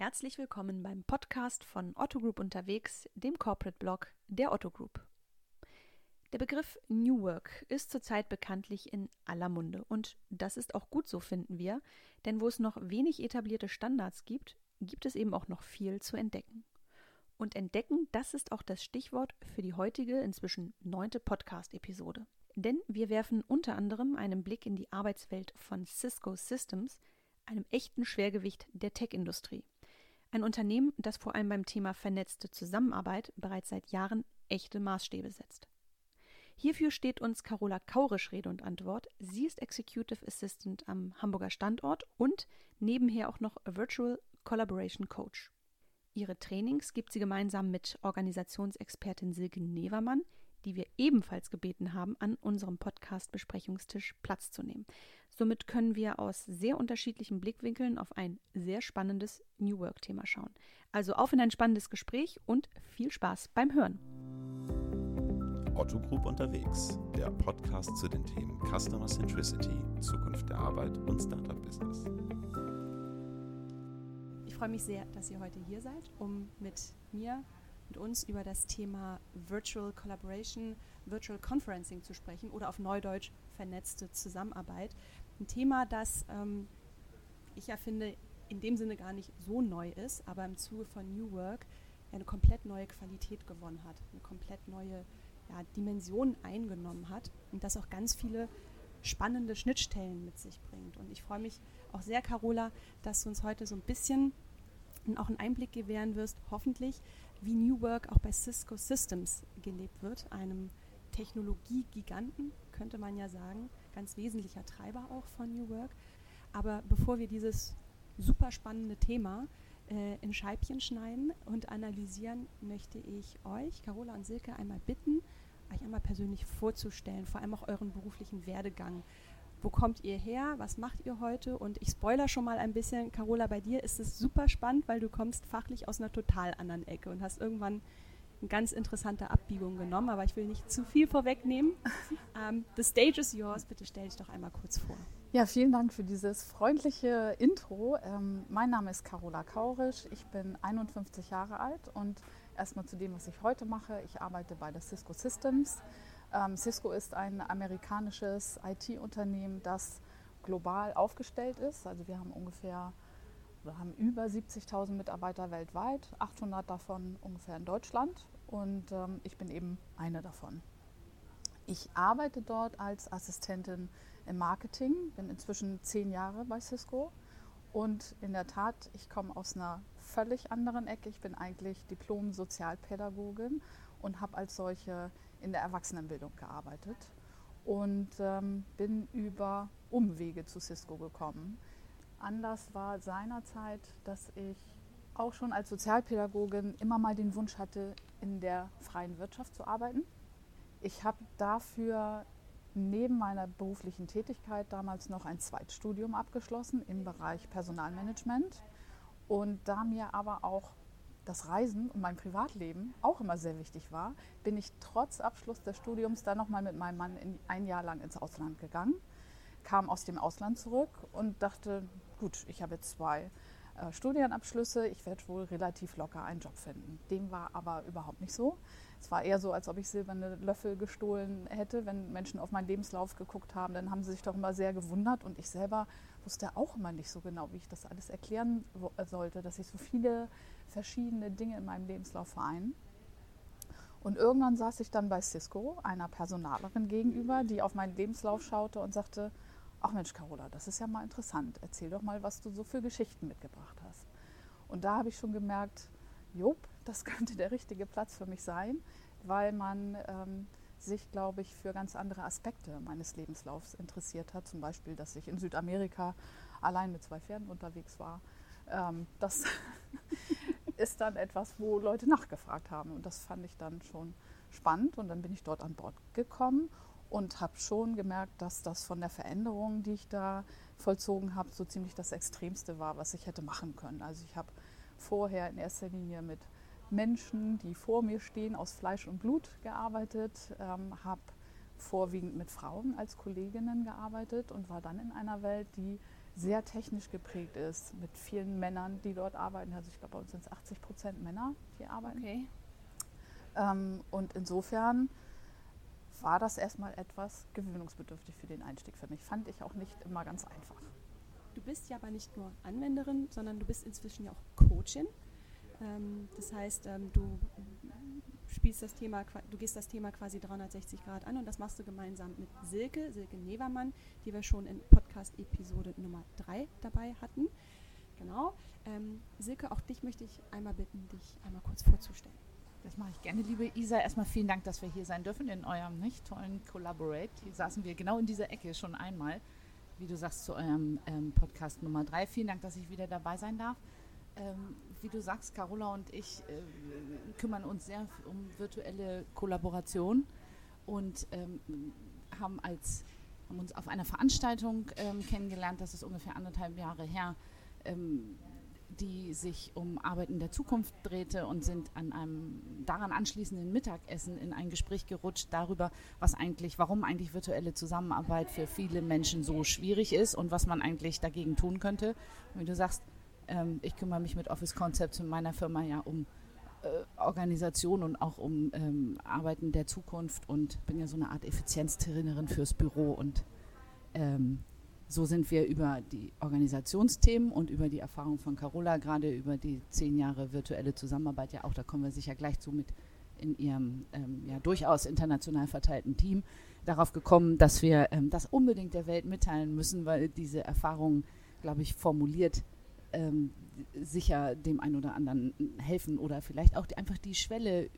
Herzlich willkommen beim Podcast von Otto Group unterwegs, dem Corporate Blog der Otto Group. Der Begriff New Work ist zurzeit bekanntlich in aller Munde und das ist auch gut so, finden wir, denn wo es noch wenig etablierte Standards gibt, gibt es eben auch noch viel zu entdecken. Und entdecken, das ist auch das Stichwort für die heutige, inzwischen neunte Podcast-Episode. Denn wir werfen unter anderem einen Blick in die Arbeitswelt von Cisco Systems, einem echten Schwergewicht der Tech-Industrie. Ein Unternehmen, das vor allem beim Thema vernetzte Zusammenarbeit bereits seit Jahren echte Maßstäbe setzt. Hierfür steht uns Carola Kaurisch Rede und Antwort. Sie ist Executive Assistant am Hamburger Standort und nebenher auch noch Virtual Collaboration Coach. Ihre Trainings gibt sie gemeinsam mit Organisationsexpertin Silke Nevermann, die wir ebenfalls gebeten haben, an unserem Podcast-Besprechungstisch Platz zu nehmen. Somit können wir aus sehr unterschiedlichen Blickwinkeln auf ein sehr spannendes New Work-Thema schauen. Also auf in ein spannendes Gespräch und viel Spaß beim Hören. Otto Group unterwegs, der Podcast zu den Themen Customer Centricity, Zukunft der Arbeit und Startup Business. Ich freue mich sehr, dass ihr heute hier seid, um mit mir mit uns über das Thema Virtual Collaboration, Virtual Conferencing zu sprechen oder auf Neudeutsch vernetzte Zusammenarbeit. Ein Thema, das ähm, ich ja finde, in dem Sinne gar nicht so neu ist, aber im Zuge von New Work eine komplett neue Qualität gewonnen hat, eine komplett neue ja, Dimension eingenommen hat und das auch ganz viele spannende Schnittstellen mit sich bringt. Und ich freue mich auch sehr, Carola, dass du uns heute so ein bisschen auch einen Einblick gewähren wirst, hoffentlich, wie New Work auch bei Cisco Systems gelebt wird, einem Technologiegiganten, könnte man ja sagen, ganz wesentlicher Treiber auch von New Work. Aber bevor wir dieses super spannende Thema äh, in Scheibchen schneiden und analysieren, möchte ich euch, Carola und Silke, einmal bitten, euch einmal persönlich vorzustellen, vor allem auch euren beruflichen Werdegang wo kommt ihr her, was macht ihr heute? Und ich spoiler schon mal ein bisschen, Carola, bei dir ist es super spannend, weil du kommst fachlich aus einer total anderen Ecke und hast irgendwann eine ganz interessante Abbiegung genommen, aber ich will nicht zu viel vorwegnehmen. Um, ähm, the stage is yours, bitte stell dich doch einmal kurz vor. Ja, vielen Dank für dieses freundliche Intro. Ähm, mein Name ist Carola Kaurisch, ich bin 51 Jahre alt und erstmal zu dem, was ich heute mache. Ich arbeite bei der Cisco Systems ähm, Cisco ist ein amerikanisches IT-Unternehmen, das global aufgestellt ist. Also wir haben ungefähr, wir haben über 70.000 Mitarbeiter weltweit, 800 davon ungefähr in Deutschland und ähm, ich bin eben eine davon. Ich arbeite dort als Assistentin im Marketing, bin inzwischen zehn Jahre bei Cisco und in der Tat, ich komme aus einer völlig anderen Ecke. Ich bin eigentlich Diplom-Sozialpädagogin und habe als solche in der Erwachsenenbildung gearbeitet und ähm, bin über Umwege zu Cisco gekommen. Anlass war seinerzeit, dass ich auch schon als Sozialpädagogin immer mal den Wunsch hatte, in der freien Wirtschaft zu arbeiten. Ich habe dafür neben meiner beruflichen Tätigkeit damals noch ein Zweitstudium abgeschlossen im Bereich Personalmanagement. Und da mir aber auch das Reisen und mein Privatleben auch immer sehr wichtig war, bin ich trotz Abschluss des Studiums dann nochmal mit meinem Mann ein Jahr lang ins Ausland gegangen, kam aus dem Ausland zurück und dachte, gut, ich habe jetzt zwei äh, Studienabschlüsse, ich werde wohl relativ locker einen Job finden. Dem war aber überhaupt nicht so. Es war eher so, als ob ich silberne Löffel gestohlen hätte. Wenn Menschen auf meinen Lebenslauf geguckt haben, dann haben sie sich doch immer sehr gewundert und ich selber wusste auch immer nicht so genau, wie ich das alles erklären sollte, dass ich so viele verschiedene Dinge in meinem Lebenslauf vereinen. Und irgendwann saß ich dann bei Cisco, einer Personalerin gegenüber, die auf meinen Lebenslauf schaute und sagte, ach Mensch, Carola, das ist ja mal interessant. Erzähl doch mal, was du so für Geschichten mitgebracht hast. Und da habe ich schon gemerkt, Jupp, das könnte der richtige Platz für mich sein, weil man ähm, sich, glaube ich, für ganz andere Aspekte meines Lebenslaufs interessiert hat. Zum Beispiel, dass ich in Südamerika allein mit zwei Pferden unterwegs war. Ähm, das ist dann etwas, wo Leute nachgefragt haben. Und das fand ich dann schon spannend. Und dann bin ich dort an Bord gekommen und habe schon gemerkt, dass das von der Veränderung, die ich da vollzogen habe, so ziemlich das Extremste war, was ich hätte machen können. Also ich habe vorher in erster Linie mit Menschen, die vor mir stehen, aus Fleisch und Blut gearbeitet, ähm, habe vorwiegend mit Frauen als Kolleginnen gearbeitet und war dann in einer Welt, die sehr technisch geprägt ist, mit vielen Männern, die dort arbeiten. Also ich glaube, bei uns sind es 80 Prozent Männer, die arbeiten. Okay. Ähm, und insofern war das erstmal etwas gewöhnungsbedürftig für den Einstieg für mich. Fand ich auch nicht immer ganz einfach. Du bist ja aber nicht nur Anwenderin, sondern du bist inzwischen ja auch Coachin. Ähm, das heißt, ähm, du spielst das Thema, du gehst das Thema quasi 360 Grad an und das machst du gemeinsam mit Silke, Silke Nevermann, die wir schon in Podcast-Episode Nummer 3 dabei hatten. Genau. Ähm, Silke, auch dich möchte ich einmal bitten, dich einmal kurz vorzustellen. Das mache ich gerne, liebe Isa. Erstmal vielen Dank, dass wir hier sein dürfen in eurem nicht tollen Collaborate. Hier saßen wir genau in dieser Ecke schon einmal, wie du sagst, zu eurem ähm, Podcast Nummer 3. Vielen Dank, dass ich wieder dabei sein darf. Ähm, wie du sagst, Carola und ich äh, kümmern uns sehr um virtuelle Kollaboration und ähm, haben, als, haben uns auf einer Veranstaltung ähm, kennengelernt, das ist ungefähr anderthalb Jahre her, ähm, die sich um Arbeiten der Zukunft drehte und sind an einem daran anschließenden Mittagessen in ein Gespräch gerutscht darüber, was eigentlich, warum eigentlich virtuelle Zusammenarbeit für viele Menschen so schwierig ist und was man eigentlich dagegen tun könnte. Und wie du sagst, ähm, ich kümmere mich mit Office Concepts in meiner Firma ja um äh, Organisation und auch um ähm, Arbeiten der Zukunft und bin ja so eine Art Effizienztrainerin fürs Büro und ähm, so sind wir über die Organisationsthemen und über die Erfahrung von Carola, gerade über die zehn Jahre virtuelle Zusammenarbeit, ja auch, da kommen wir sicher gleich zu mit in ihrem ähm, ja durchaus international verteilten Team, darauf gekommen, dass wir ähm, das unbedingt der Welt mitteilen müssen, weil diese Erfahrungen, glaube ich, formuliert ähm, sicher dem einen oder anderen helfen oder vielleicht auch die, einfach die Schwelle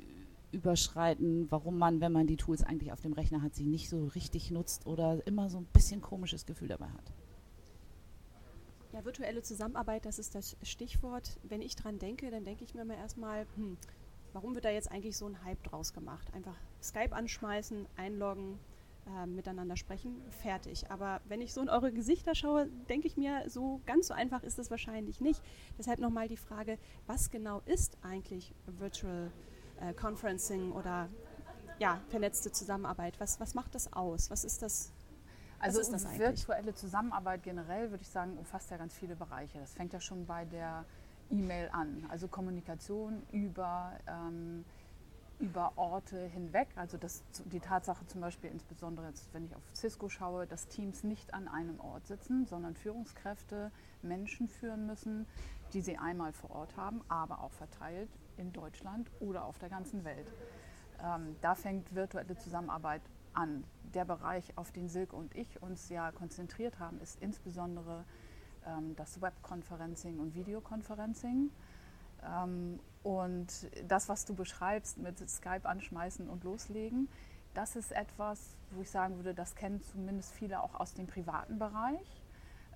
überschreiten, warum man, wenn man die Tools eigentlich auf dem Rechner hat, sie nicht so richtig nutzt oder immer so ein bisschen komisches Gefühl dabei hat. Ja, virtuelle Zusammenarbeit, das ist das Stichwort. Wenn ich dran denke, dann denke ich mir mal erstmal, hm, warum wird da jetzt eigentlich so ein Hype draus gemacht? Einfach Skype anschmeißen, einloggen, äh, miteinander sprechen, fertig. Aber wenn ich so in eure Gesichter schaue, denke ich mir, so ganz so einfach ist es wahrscheinlich nicht. Deshalb nochmal die Frage, was genau ist eigentlich Virtual äh, Conferencing oder ja, vernetzte Zusammenarbeit? Was, was macht das aus? Was ist das? Also ist das virtuelle Zusammenarbeit generell, würde ich sagen, umfasst ja ganz viele Bereiche. Das fängt ja schon bei der E-Mail an, also Kommunikation über ähm, über Orte hinweg. Also das, die Tatsache zum Beispiel insbesondere jetzt, wenn ich auf Cisco schaue, dass Teams nicht an einem Ort sitzen, sondern Führungskräfte Menschen führen müssen, die sie einmal vor Ort haben, aber auch verteilt in Deutschland oder auf der ganzen Welt. Ähm, da fängt virtuelle Zusammenarbeit an. Der Bereich, auf den Silke und ich uns ja konzentriert haben, ist insbesondere ähm, das Webconferencing und Videoconferencing. Ähm, und das, was du beschreibst mit Skype anschmeißen und loslegen, das ist etwas, wo ich sagen würde, das kennen zumindest viele auch aus dem privaten Bereich.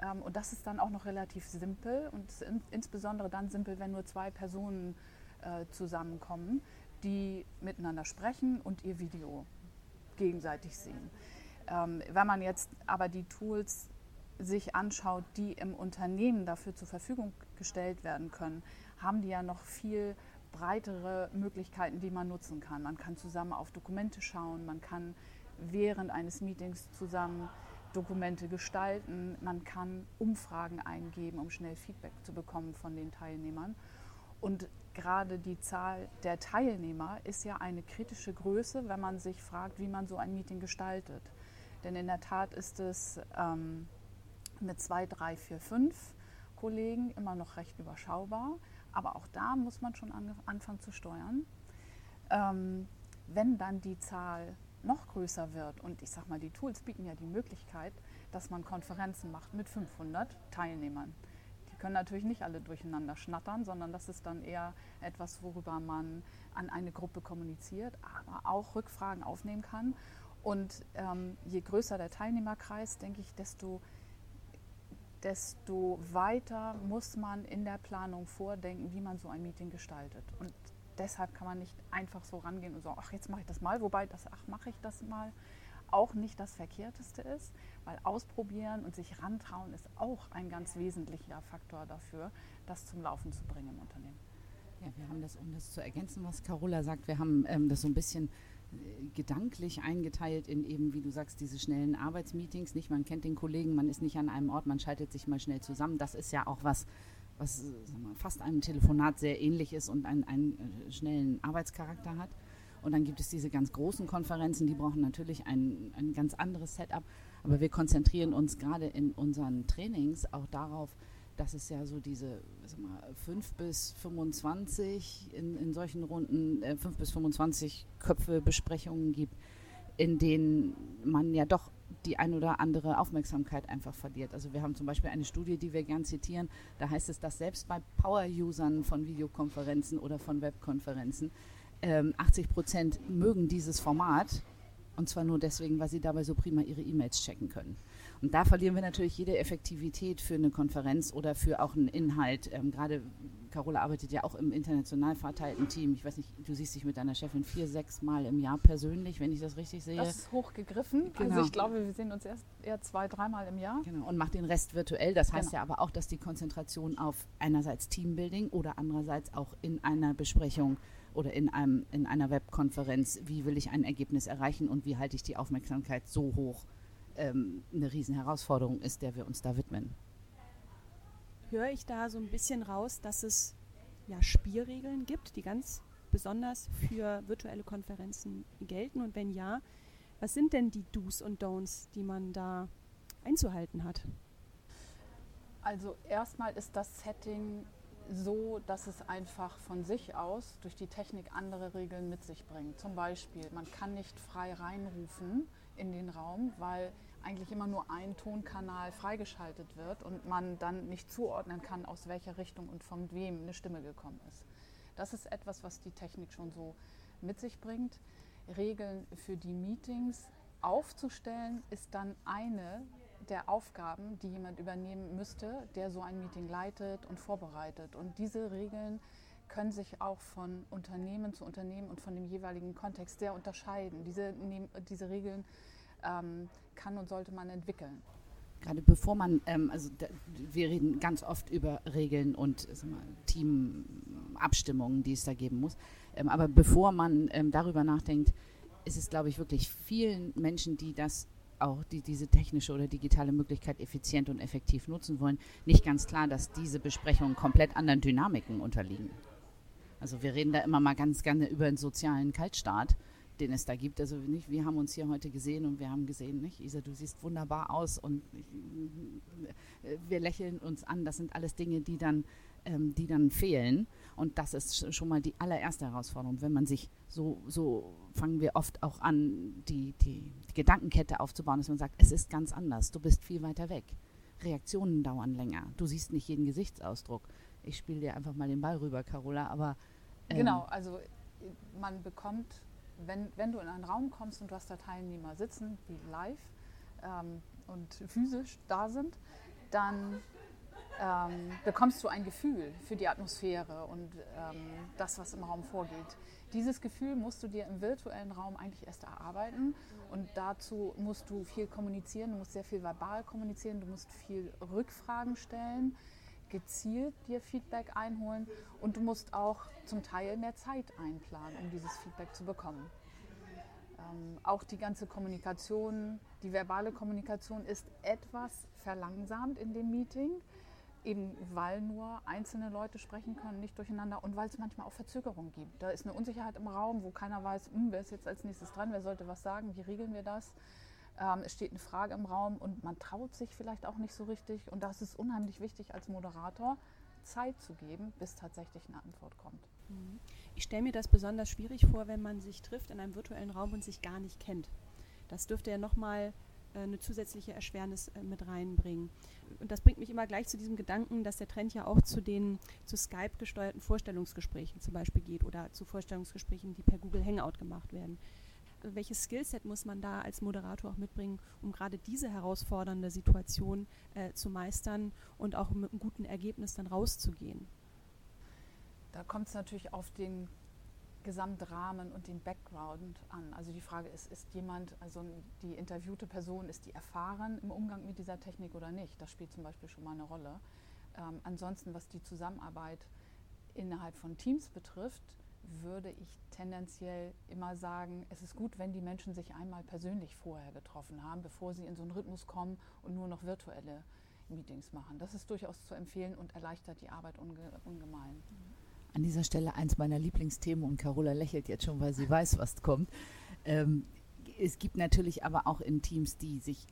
Ähm, und das ist dann auch noch relativ simpel und insbesondere dann simpel, wenn nur zwei Personen äh, zusammenkommen, die miteinander sprechen und ihr Video gegenseitig sehen. Ähm, wenn man jetzt aber die Tools sich anschaut, die im Unternehmen dafür zur Verfügung gestellt werden können, haben die ja noch viel breitere Möglichkeiten, die man nutzen kann. Man kann zusammen auf Dokumente schauen, man kann während eines Meetings zusammen Dokumente gestalten, man kann Umfragen eingeben, um schnell Feedback zu bekommen von den Teilnehmern. Und gerade die Zahl der Teilnehmer ist ja eine kritische Größe, wenn man sich fragt, wie man so ein Meeting gestaltet. Denn in der Tat ist es ähm, mit zwei, drei, vier, fünf Kollegen immer noch recht überschaubar. Aber auch da muss man schon anfangen zu steuern. Ähm, wenn dann die Zahl noch größer wird und ich sage mal, die Tools bieten ja die Möglichkeit, dass man Konferenzen macht mit 500 Teilnehmern. Die können natürlich nicht alle durcheinander schnattern, sondern das ist dann eher etwas, worüber man an eine Gruppe kommuniziert, aber auch Rückfragen aufnehmen kann. Und ähm, je größer der Teilnehmerkreis, denke ich, desto desto weiter muss man in der Planung vordenken, wie man so ein Meeting gestaltet. Und deshalb kann man nicht einfach so rangehen und sagen, ach, jetzt mache ich das mal, wobei das, ach, mache ich das mal, auch nicht das Verkehrteste ist, weil ausprobieren und sich rantrauen ist auch ein ganz wesentlicher Faktor dafür, das zum Laufen zu bringen im Unternehmen. Ja, wir haben das, um das zu ergänzen, was Carola sagt, wir haben ähm, das so ein bisschen gedanklich eingeteilt in eben, wie du sagst, diese schnellen Arbeitsmeetings. Nicht, man kennt den Kollegen, man ist nicht an einem Ort, man schaltet sich mal schnell zusammen. Das ist ja auch was, was mal, fast einem Telefonat sehr ähnlich ist und einen, einen äh, schnellen Arbeitscharakter hat. Und dann gibt es diese ganz großen Konferenzen, die brauchen natürlich ein, ein ganz anderes Setup. Aber wir konzentrieren uns gerade in unseren Trainings auch darauf, dass es ja so diese mal, 5 bis 25 in, in solchen Runden, äh, 5 bis 25 Köpfe Besprechungen gibt, in denen man ja doch die ein oder andere Aufmerksamkeit einfach verliert. Also wir haben zum Beispiel eine Studie, die wir gern zitieren, da heißt es, dass selbst bei Power-Usern von Videokonferenzen oder von Webkonferenzen ähm, 80 Prozent mögen dieses Format und zwar nur deswegen, weil sie dabei so prima ihre E-Mails checken können. Und da verlieren wir natürlich jede Effektivität für eine Konferenz oder für auch einen Inhalt. Ähm, Gerade Carola arbeitet ja auch im international verteilten Team. Ich weiß nicht, du siehst dich mit deiner Chefin vier, sechs Mal im Jahr persönlich, wenn ich das richtig sehe. Das ist hochgegriffen. Also genau. Also ich glaube, wir sehen uns erst eher zwei, dreimal im Jahr. Genau. Und macht den Rest virtuell. Das heißt genau. ja aber auch, dass die Konzentration auf einerseits Teambuilding oder andererseits auch in einer Besprechung oder in, einem, in einer Webkonferenz, wie will ich ein Ergebnis erreichen und wie halte ich die Aufmerksamkeit so hoch, ähm, eine Riesenherausforderung ist, der wir uns da widmen. Höre ich da so ein bisschen raus, dass es ja Spielregeln gibt, die ganz besonders für virtuelle Konferenzen gelten? Und wenn ja, was sind denn die Do's und Don'ts, die man da einzuhalten hat? Also erstmal ist das Setting so, dass es einfach von sich aus durch die Technik andere Regeln mit sich bringt. Zum Beispiel, man kann nicht frei reinrufen in den Raum, weil eigentlich immer nur ein Tonkanal freigeschaltet wird und man dann nicht zuordnen kann, aus welcher Richtung und von wem eine Stimme gekommen ist. Das ist etwas, was die Technik schon so mit sich bringt. Regeln für die Meetings aufzustellen ist dann eine der Aufgaben, die jemand übernehmen müsste, der so ein Meeting leitet und vorbereitet. Und diese Regeln können sich auch von Unternehmen zu Unternehmen und von dem jeweiligen Kontext sehr unterscheiden. Diese, diese Regeln ähm, kann und sollte man entwickeln. Gerade bevor man, ähm, also da, wir reden ganz oft über Regeln und Teamabstimmungen, die es da geben muss. Ähm, aber bevor man ähm, darüber nachdenkt, ist es, glaube ich, wirklich vielen Menschen, die das auch die, diese technische oder digitale Möglichkeit effizient und effektiv nutzen wollen, nicht ganz klar, dass diese Besprechungen komplett anderen Dynamiken unterliegen. Also wir reden da immer mal ganz gerne über einen sozialen Kaltstart, den es da gibt. Also nicht, wir haben uns hier heute gesehen und wir haben gesehen, nicht, Isa, du siehst wunderbar aus und wir lächeln uns an. Das sind alles Dinge, die dann, ähm, die dann fehlen. Und das ist schon mal die allererste Herausforderung, wenn man sich so, so fangen wir oft auch an, die, die, die Gedankenkette aufzubauen, dass man sagt, es ist ganz anders, du bist viel weiter weg. Reaktionen dauern länger. Du siehst nicht jeden Gesichtsausdruck. Ich spiele dir einfach mal den Ball rüber, Carola, aber. Ähm genau, also man bekommt wenn, wenn du in einen Raum kommst und du hast da Teilnehmer sitzen, die live ähm, und physisch da sind, dann ähm, bekommst du ein Gefühl für die Atmosphäre und ähm, das, was im Raum vorgeht. Dieses Gefühl musst du dir im virtuellen Raum eigentlich erst erarbeiten und dazu musst du viel kommunizieren, du musst sehr viel verbal kommunizieren, du musst viel Rückfragen stellen gezielt dir Feedback einholen und du musst auch zum Teil mehr Zeit einplanen, um dieses Feedback zu bekommen. Ähm, auch die ganze Kommunikation, die verbale Kommunikation ist etwas verlangsamt in dem Meeting, eben weil nur einzelne Leute sprechen können, nicht durcheinander und weil es manchmal auch Verzögerungen gibt. Da ist eine Unsicherheit im Raum, wo keiner weiß, hm, wer ist jetzt als nächstes dran, wer sollte was sagen, wie regeln wir das. Ähm, es steht eine Frage im Raum und man traut sich vielleicht auch nicht so richtig. Und das ist unheimlich wichtig als Moderator, Zeit zu geben, bis tatsächlich eine Antwort kommt. Ich stelle mir das besonders schwierig vor, wenn man sich trifft in einem virtuellen Raum und sich gar nicht kennt. Das dürfte ja nochmal äh, eine zusätzliche Erschwernis äh, mit reinbringen. Und das bringt mich immer gleich zu diesem Gedanken, dass der Trend ja auch zu den zu Skype gesteuerten Vorstellungsgesprächen zum Beispiel geht oder zu Vorstellungsgesprächen, die per Google Hangout gemacht werden welches Skillset muss man da als Moderator auch mitbringen, um gerade diese herausfordernde Situation äh, zu meistern und auch mit einem guten Ergebnis dann rauszugehen? Da kommt es natürlich auf den Gesamtrahmen und den Background an. Also die Frage ist, ist jemand, also die interviewte Person, ist die erfahren im Umgang mit dieser Technik oder nicht? Das spielt zum Beispiel schon mal eine Rolle. Ähm, ansonsten, was die Zusammenarbeit innerhalb von Teams betrifft, würde ich tendenziell immer sagen, es ist gut, wenn die Menschen sich einmal persönlich vorher getroffen haben, bevor sie in so einen Rhythmus kommen und nur noch virtuelle Meetings machen. Das ist durchaus zu empfehlen und erleichtert die Arbeit unge ungemein. An dieser Stelle eins meiner Lieblingsthemen und Carola lächelt jetzt schon, weil sie weiß, was kommt. Ähm, es gibt natürlich aber auch in Teams, die sich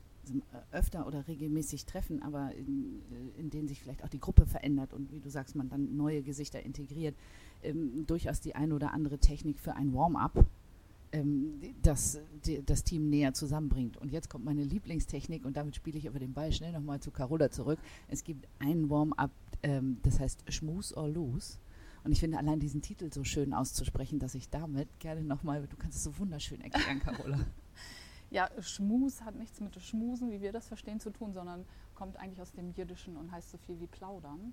öfter oder regelmäßig treffen, aber in, äh, in, denen sich vielleicht auch die Gruppe verändert und wie du sagst, man dann neue Gesichter integriert, ähm, durchaus die ein oder andere Technik für ein Warm-up, ähm, das die, das Team näher zusammenbringt. Und jetzt kommt meine Lieblingstechnik und damit spiele ich über den Ball schnell nochmal zu Carola zurück. Es gibt ein Warm-up, ähm, das heißt Schmus or Lose. Und ich finde allein diesen Titel so schön auszusprechen, dass ich damit gerne nochmal, du kannst es so wunderschön erklären, Carola. Ja, Schmus hat nichts mit Schmusen, wie wir das verstehen, zu tun, sondern kommt eigentlich aus dem Jiddischen und heißt so viel wie plaudern.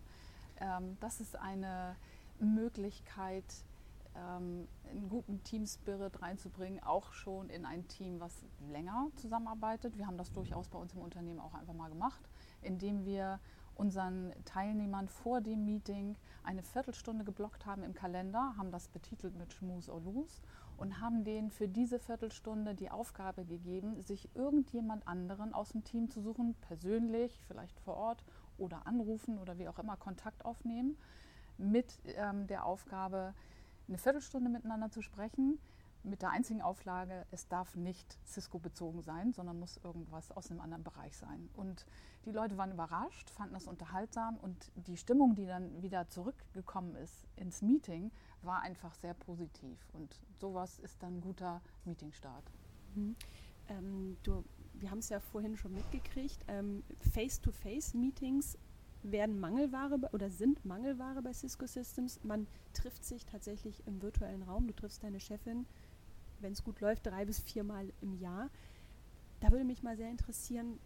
Ähm, das ist eine Möglichkeit, ähm, einen guten Teamspirit reinzubringen, auch schon in ein Team, was länger zusammenarbeitet. Wir haben das durchaus bei uns im Unternehmen auch einfach mal gemacht, indem wir unseren Teilnehmern vor dem Meeting eine Viertelstunde geblockt haben im Kalender, haben das betitelt mit Schmus or Lose und haben denen für diese Viertelstunde die Aufgabe gegeben, sich irgendjemand anderen aus dem Team zu suchen, persönlich, vielleicht vor Ort oder anrufen oder wie auch immer Kontakt aufnehmen, mit ähm, der Aufgabe, eine Viertelstunde miteinander zu sprechen, mit der einzigen Auflage, es darf nicht Cisco-bezogen sein, sondern muss irgendwas aus einem anderen Bereich sein. Und die Leute waren überrascht, fanden das unterhaltsam und die Stimmung, die dann wieder zurückgekommen ist ins Meeting, war einfach sehr positiv. Und sowas ist dann ein guter Meetingstart. Mhm. Ähm, du, wir haben es ja vorhin schon mitgekriegt, ähm, Face-to-Face-Meetings werden Mangelware oder sind Mangelware bei Cisco Systems. Man trifft sich tatsächlich im virtuellen Raum. Du triffst deine Chefin, wenn es gut läuft, drei bis viermal im Jahr. Da würde mich mal sehr interessieren,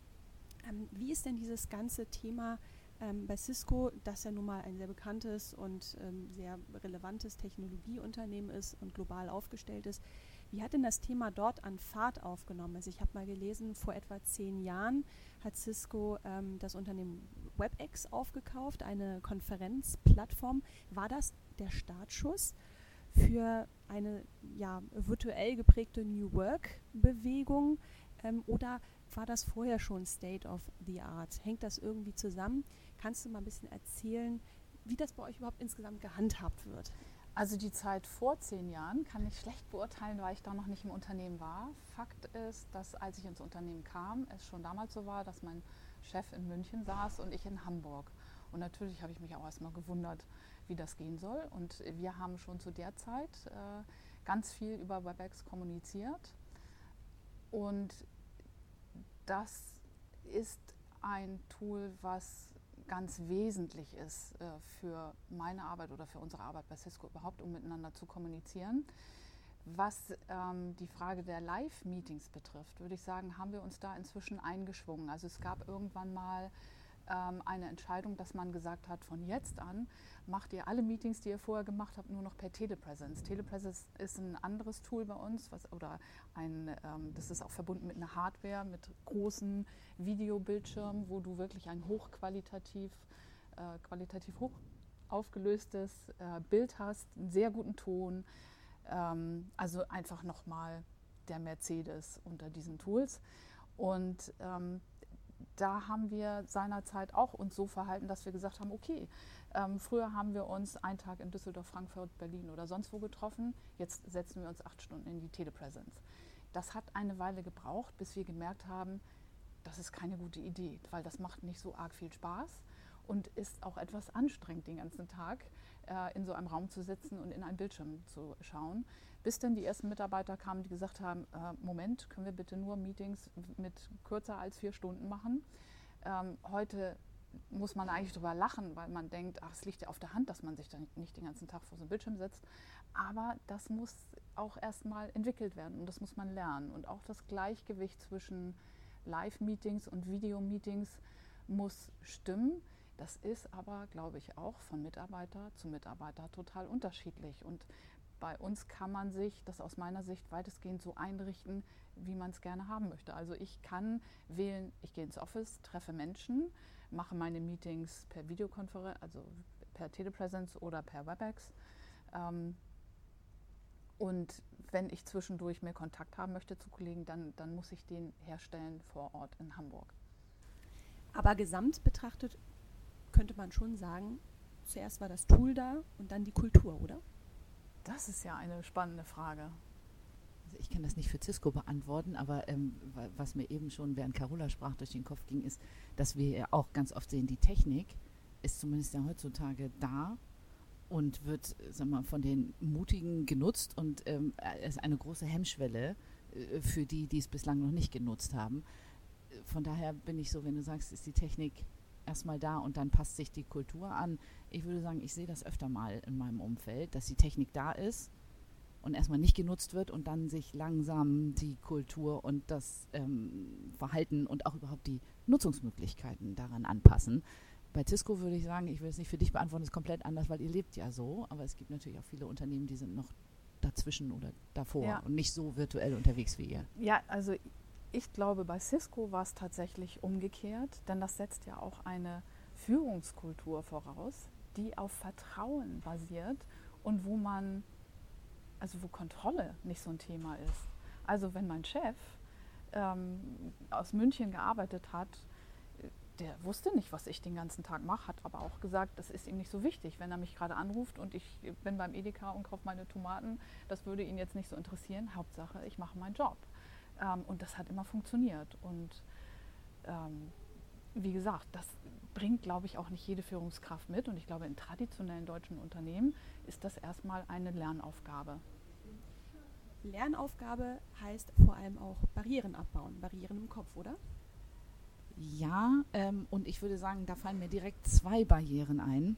ähm, wie ist denn dieses ganze Thema ähm, bei Cisco, das ja nun mal ein sehr bekanntes und ähm, sehr relevantes Technologieunternehmen ist und global aufgestellt ist, wie hat denn das Thema dort an Fahrt aufgenommen? Also ich habe mal gelesen, vor etwa zehn Jahren hat Cisco ähm, das Unternehmen WebEx aufgekauft, eine Konferenzplattform. War das der Startschuss für eine ja, virtuell geprägte New Work-Bewegung ähm, oder war das vorher schon State of the Art? Hängt das irgendwie zusammen? Kannst du mal ein bisschen erzählen, wie das bei euch überhaupt insgesamt gehandhabt wird? Also die Zeit vor zehn Jahren kann ich schlecht beurteilen, weil ich da noch nicht im Unternehmen war. Fakt ist, dass als ich ins Unternehmen kam, es schon damals so war, dass mein Chef in München saß und ich in Hamburg. Und natürlich habe ich mich auch erstmal gewundert, wie das gehen soll. Und wir haben schon zu der Zeit äh, ganz viel über WebEx kommuniziert. Und das ist ein Tool, was ganz wesentlich ist äh, für meine Arbeit oder für unsere Arbeit bei Cisco überhaupt, um miteinander zu kommunizieren. Was ähm, die Frage der Live-Meetings betrifft, würde ich sagen, haben wir uns da inzwischen eingeschwungen. Also es gab irgendwann mal ähm, eine Entscheidung, dass man gesagt hat, von jetzt an macht ihr alle Meetings, die ihr vorher gemacht habt, nur noch per Telepresence. Telepresence ist ein anderes Tool bei uns, was, oder ein, ähm, das ist auch verbunden mit einer Hardware, mit großen Videobildschirmen, wo du wirklich ein hochqualitativ, äh, qualitativ hoch aufgelöstes äh, Bild hast, einen sehr guten Ton. Ähm, also einfach nochmal der Mercedes unter diesen Tools. Und ähm, da haben wir seinerzeit auch uns so verhalten, dass wir gesagt haben, okay, ähm, früher haben wir uns einen Tag in Düsseldorf, Frankfurt, Berlin oder sonst wo getroffen, jetzt setzen wir uns acht Stunden in die Telepräsenz. Das hat eine Weile gebraucht, bis wir gemerkt haben, das ist keine gute Idee, weil das macht nicht so arg viel Spaß und ist auch etwas anstrengend den ganzen Tag äh, in so einem Raum zu sitzen und in einen Bildschirm zu schauen. Bis dann die ersten Mitarbeiter kamen, die gesagt haben, äh, Moment, können wir bitte nur Meetings mit kürzer als vier Stunden machen. Ähm, heute muss man eigentlich drüber lachen, weil man denkt, ach, es liegt ja auf der Hand, dass man sich dann nicht den ganzen Tag vor so einem Bildschirm setzt. Aber das muss auch erstmal entwickelt werden und das muss man lernen. Und auch das Gleichgewicht zwischen Live-Meetings und Video-Meetings muss stimmen. Das ist aber, glaube ich, auch von Mitarbeiter zu Mitarbeiter total unterschiedlich. Und bei uns kann man sich das aus meiner Sicht weitestgehend so einrichten, wie man es gerne haben möchte. Also ich kann wählen, ich gehe ins Office, treffe Menschen, mache meine Meetings per Videokonferenz, also per Telepresence oder per WebEx. Ähm, Und wenn ich zwischendurch mehr Kontakt haben möchte zu Kollegen, dann, dann muss ich den herstellen vor Ort in Hamburg. Aber gesamt betrachtet könnte man schon sagen, zuerst war das Tool da und dann die Kultur, oder? Das ist ja eine spannende Frage. Also ich kann das nicht für Cisco beantworten, aber ähm, was mir eben schon während Carola sprach durch den Kopf ging, ist, dass wir ja auch ganz oft sehen, die Technik ist zumindest ja heutzutage da und wird sag mal, von den Mutigen genutzt und ähm, ist eine große Hemmschwelle äh, für die, die es bislang noch nicht genutzt haben. Von daher bin ich so, wenn du sagst, ist die Technik erstmal da und dann passt sich die Kultur an. Ich würde sagen, ich sehe das öfter mal in meinem Umfeld, dass die Technik da ist und erstmal nicht genutzt wird und dann sich langsam die Kultur und das ähm, Verhalten und auch überhaupt die Nutzungsmöglichkeiten daran anpassen. Bei Cisco würde ich sagen, ich will es nicht für dich beantworten, ist komplett anders, weil ihr lebt ja so, aber es gibt natürlich auch viele Unternehmen, die sind noch dazwischen oder davor ja. und nicht so virtuell unterwegs wie ihr. Ja, also ich glaube, bei Cisco war es tatsächlich umgekehrt, denn das setzt ja auch eine Führungskultur voraus, die auf Vertrauen basiert und wo man also wo Kontrolle nicht so ein Thema ist. Also wenn mein Chef ähm, aus München gearbeitet hat, der wusste nicht, was ich den ganzen Tag mache, hat aber auch gesagt, das ist ihm nicht so wichtig. Wenn er mich gerade anruft und ich bin beim Edeka und kaufe meine Tomaten, das würde ihn jetzt nicht so interessieren. Hauptsache, ich mache meinen Job. Ähm, und das hat immer funktioniert. Und ähm, wie gesagt, das bringt, glaube ich, auch nicht jede Führungskraft mit. Und ich glaube, in traditionellen deutschen Unternehmen ist das erstmal eine Lernaufgabe. Lernaufgabe heißt vor allem auch Barrieren abbauen, Barrieren im Kopf, oder? Ja, ähm, und ich würde sagen, da fallen mir direkt zwei Barrieren ein.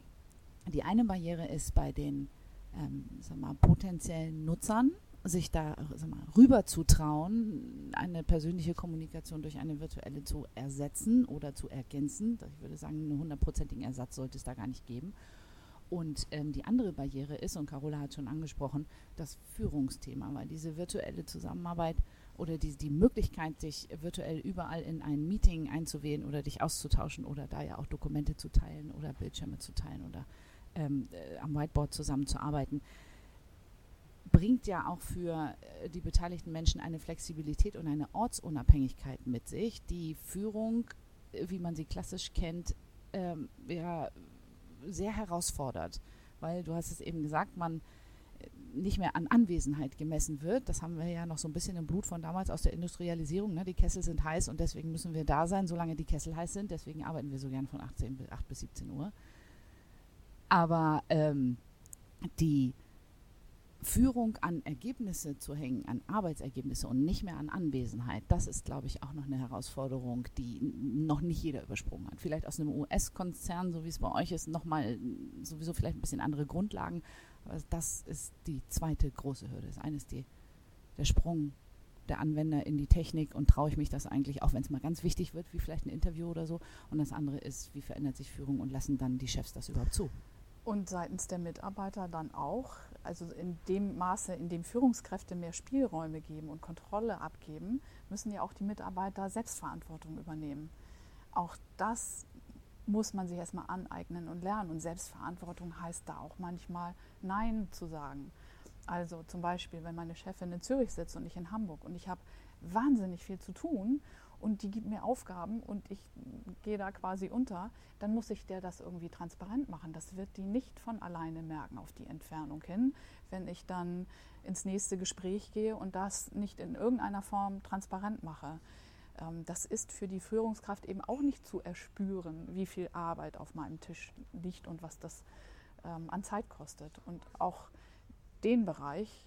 Die eine Barriere ist bei den ähm, mal, potenziellen Nutzern, sich da mal, rüber zu trauen, eine persönliche Kommunikation durch eine virtuelle zu ersetzen oder zu ergänzen. Ich würde sagen, einen hundertprozentigen Ersatz sollte es da gar nicht geben. Und ähm, die andere Barriere ist, und Carola hat schon angesprochen, das Führungsthema, weil diese virtuelle Zusammenarbeit oder die, die Möglichkeit, sich virtuell überall in ein Meeting einzuwählen oder dich auszutauschen oder da ja auch Dokumente zu teilen oder Bildschirme zu teilen oder ähm, äh, am Whiteboard zusammenzuarbeiten, bringt ja auch für äh, die beteiligten Menschen eine Flexibilität und eine Ortsunabhängigkeit mit sich, die Führung, äh, wie man sie klassisch kennt, ähm, ja, sehr herausfordert. Weil du hast es eben gesagt, man äh, nicht mehr an Anwesenheit gemessen wird. Das haben wir ja noch so ein bisschen im Blut von damals aus der Industrialisierung. Ne? Die Kessel sind heiß und deswegen müssen wir da sein, solange die Kessel heiß sind. Deswegen arbeiten wir so gern von 18 bis 8 bis 17 Uhr. Aber ähm, die Führung an Ergebnisse zu hängen, an Arbeitsergebnisse und nicht mehr an Anwesenheit, das ist, glaube ich, auch noch eine Herausforderung, die noch nicht jeder übersprungen hat. Vielleicht aus einem US-Konzern, so wie es bei euch ist, nochmal sowieso vielleicht ein bisschen andere Grundlagen. Aber das ist die zweite große Hürde. Das eine ist die, der Sprung der Anwender in die Technik und traue ich mich das eigentlich, auch wenn es mal ganz wichtig wird, wie vielleicht ein Interview oder so. Und das andere ist, wie verändert sich Führung und lassen dann die Chefs das überhaupt zu? Und seitens der Mitarbeiter dann auch, also in dem Maße, in dem Führungskräfte mehr Spielräume geben und Kontrolle abgeben, müssen ja auch die Mitarbeiter Selbstverantwortung übernehmen. Auch das muss man sich erstmal aneignen und lernen. Und Selbstverantwortung heißt da auch manchmal Nein zu sagen. Also zum Beispiel, wenn meine Chefin in Zürich sitzt und ich in Hamburg und ich habe wahnsinnig viel zu tun und die gibt mir Aufgaben und ich gehe da quasi unter, dann muss ich der das irgendwie transparent machen. Das wird die nicht von alleine merken auf die Entfernung hin, wenn ich dann ins nächste Gespräch gehe und das nicht in irgendeiner Form transparent mache. Ähm, das ist für die Führungskraft eben auch nicht zu erspüren, wie viel Arbeit auf meinem Tisch liegt und was das ähm, an Zeit kostet. Und auch den Bereich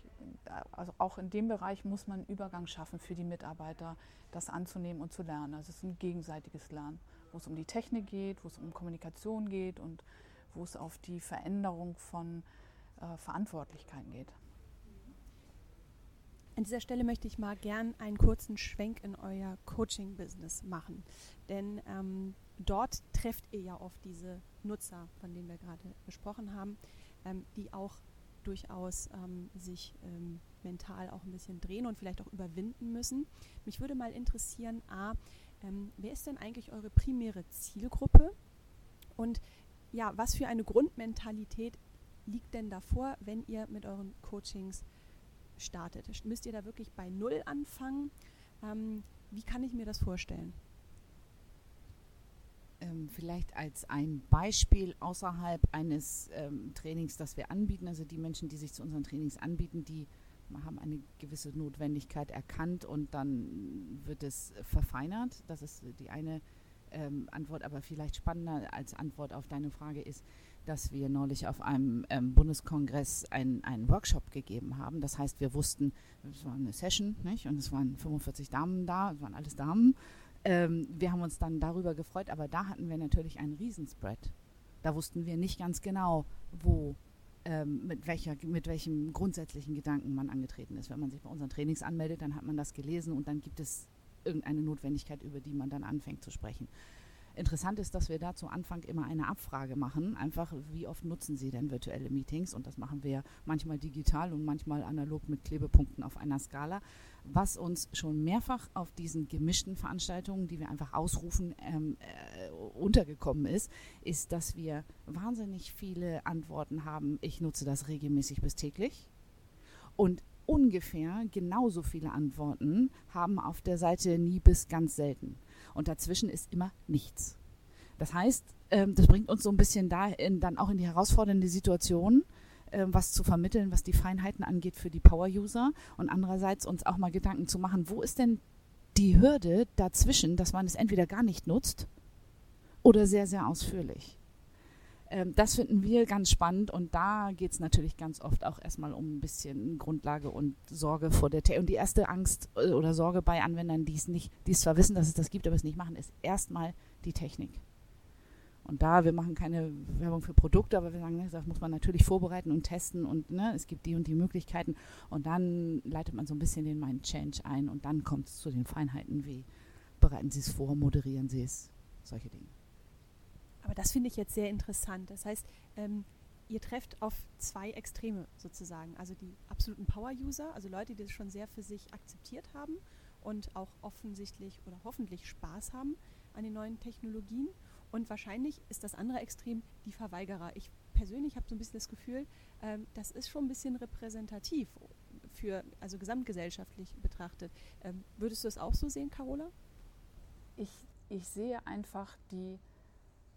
also auch in dem Bereich muss man einen Übergang schaffen für die Mitarbeiter, das anzunehmen und zu lernen. Also es ist ein gegenseitiges Lernen, wo es um die Technik geht, wo es um Kommunikation geht und wo es auf die Veränderung von äh, Verantwortlichkeiten geht. An dieser Stelle möchte ich mal gern einen kurzen Schwenk in euer Coaching-Business machen. Denn ähm, dort trefft ihr ja oft diese Nutzer, von denen wir gerade gesprochen haben, ähm, die auch durchaus ähm, sich ähm, mental auch ein bisschen drehen und vielleicht auch überwinden müssen. Mich würde mal interessieren, a, ähm, wer ist denn eigentlich eure primäre Zielgruppe und ja, was für eine Grundmentalität liegt denn davor, wenn ihr mit euren Coachings startet? Müsst ihr da wirklich bei Null anfangen? Ähm, wie kann ich mir das vorstellen? Ähm, vielleicht als ein Beispiel außerhalb eines ähm, Trainings, das wir anbieten. Also die Menschen, die sich zu unseren Trainings anbieten, die haben eine gewisse Notwendigkeit erkannt und dann wird es verfeinert. Das ist die eine ähm, Antwort, aber vielleicht spannender als Antwort auf deine Frage ist, dass wir neulich auf einem ähm, Bundeskongress einen, Workshop gegeben haben. Das heißt, wir wussten, es war eine Session nicht? und es waren 45 Damen da, es waren alles Damen. Ähm, wir haben uns dann darüber gefreut, aber da hatten wir natürlich einen Riesenspread. Da wussten wir nicht ganz genau, wo, ähm, mit, welcher, mit welchem grundsätzlichen Gedanken man angetreten ist. Wenn man sich bei unseren Trainings anmeldet, dann hat man das gelesen und dann gibt es irgendeine Notwendigkeit, über die man dann anfängt zu sprechen. Interessant ist, dass wir da zu Anfang immer eine Abfrage machen. Einfach, wie oft nutzen Sie denn virtuelle Meetings? Und das machen wir manchmal digital und manchmal analog mit Klebepunkten auf einer Skala. Was uns schon mehrfach auf diesen gemischten Veranstaltungen, die wir einfach ausrufen, ähm, äh, untergekommen ist, ist, dass wir wahnsinnig viele Antworten haben. Ich nutze das regelmäßig bis täglich. Und ungefähr genauso viele Antworten haben auf der Seite nie bis ganz selten. Und dazwischen ist immer nichts. Das heißt, ähm, das bringt uns so ein bisschen dahin, dann auch in die herausfordernde Situation, ähm, was zu vermitteln, was die Feinheiten angeht für die Power-User und andererseits uns auch mal Gedanken zu machen, wo ist denn die Hürde dazwischen, dass man es entweder gar nicht nutzt oder sehr, sehr ausführlich. Ähm, das finden wir ganz spannend und da geht es natürlich ganz oft auch erstmal um ein bisschen Grundlage und Sorge vor der Technik. Und die erste Angst äh, oder Sorge bei Anwendern, die es nicht, die zwar wissen, dass es das gibt, aber es nicht machen, ist erstmal die Technik. Und da, wir machen keine Werbung für Produkte, aber wir sagen, ne, das muss man natürlich vorbereiten und testen und ne, es gibt die und die Möglichkeiten. Und dann leitet man so ein bisschen den Mind Change ein und dann kommt es zu den Feinheiten wie bereiten Sie es vor, moderieren Sie es, solche Dinge. Aber das finde ich jetzt sehr interessant. Das heißt, ähm, ihr trefft auf zwei Extreme sozusagen. Also die absoluten Power-User, also Leute, die das schon sehr für sich akzeptiert haben und auch offensichtlich oder hoffentlich Spaß haben an den neuen Technologien. Und wahrscheinlich ist das andere Extrem die Verweigerer. Ich persönlich habe so ein bisschen das Gefühl, ähm, das ist schon ein bisschen repräsentativ für, also gesamtgesellschaftlich betrachtet. Ähm, würdest du das auch so sehen, Carola? Ich, ich sehe einfach die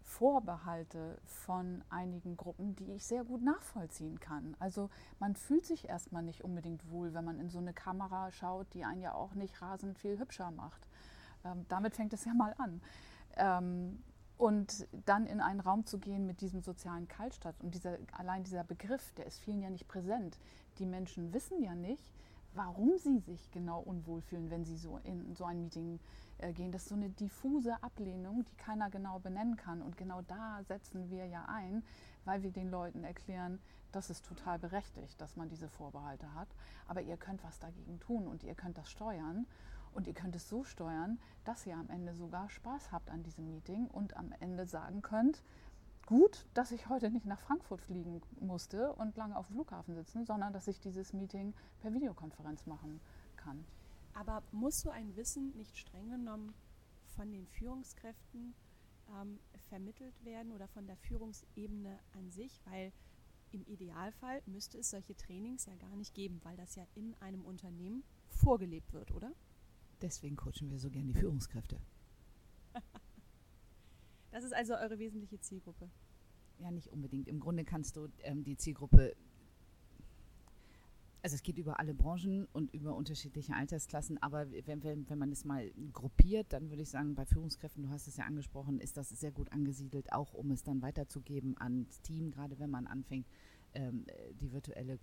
Vorbehalte von einigen Gruppen, die ich sehr gut nachvollziehen kann. Also man fühlt sich erstmal nicht unbedingt wohl, wenn man in so eine Kamera schaut, die einen ja auch nicht rasend viel hübscher macht. Ähm, damit fängt es ja mal an. Ähm, und dann in einen Raum zu gehen mit diesem sozialen Kaltstadt und dieser, allein dieser Begriff, der ist vielen ja nicht präsent. Die Menschen wissen ja nicht, warum sie sich genau unwohl fühlen, wenn sie so in so ein Meeting äh, gehen. Das ist so eine diffuse Ablehnung, die keiner genau benennen kann. Und genau da setzen wir ja ein, weil wir den Leuten erklären, das ist total berechtigt, dass man diese Vorbehalte hat. Aber ihr könnt was dagegen tun und ihr könnt das steuern. Und ihr könnt es so steuern, dass ihr am Ende sogar Spaß habt an diesem Meeting und am Ende sagen könnt, gut, dass ich heute nicht nach Frankfurt fliegen musste und lange auf dem Flughafen sitzen, sondern dass ich dieses Meeting per Videokonferenz machen kann. Aber muss so ein Wissen nicht streng genommen von den Führungskräften ähm, vermittelt werden oder von der Führungsebene an sich? Weil im Idealfall müsste es solche Trainings ja gar nicht geben, weil das ja in einem Unternehmen vorgelebt wird, oder? Deswegen coachen wir so gern die Führungskräfte. das ist also eure wesentliche Zielgruppe. Ja, nicht unbedingt. Im Grunde kannst du ähm, die Zielgruppe also es geht über alle Branchen und über unterschiedliche Altersklassen, aber wenn, wenn, wenn man es mal gruppiert, dann würde ich sagen, bei Führungskräften, du hast es ja angesprochen, ist das sehr gut angesiedelt, auch um es dann weiterzugeben ans Team, gerade wenn man anfängt, ähm, die virtuelle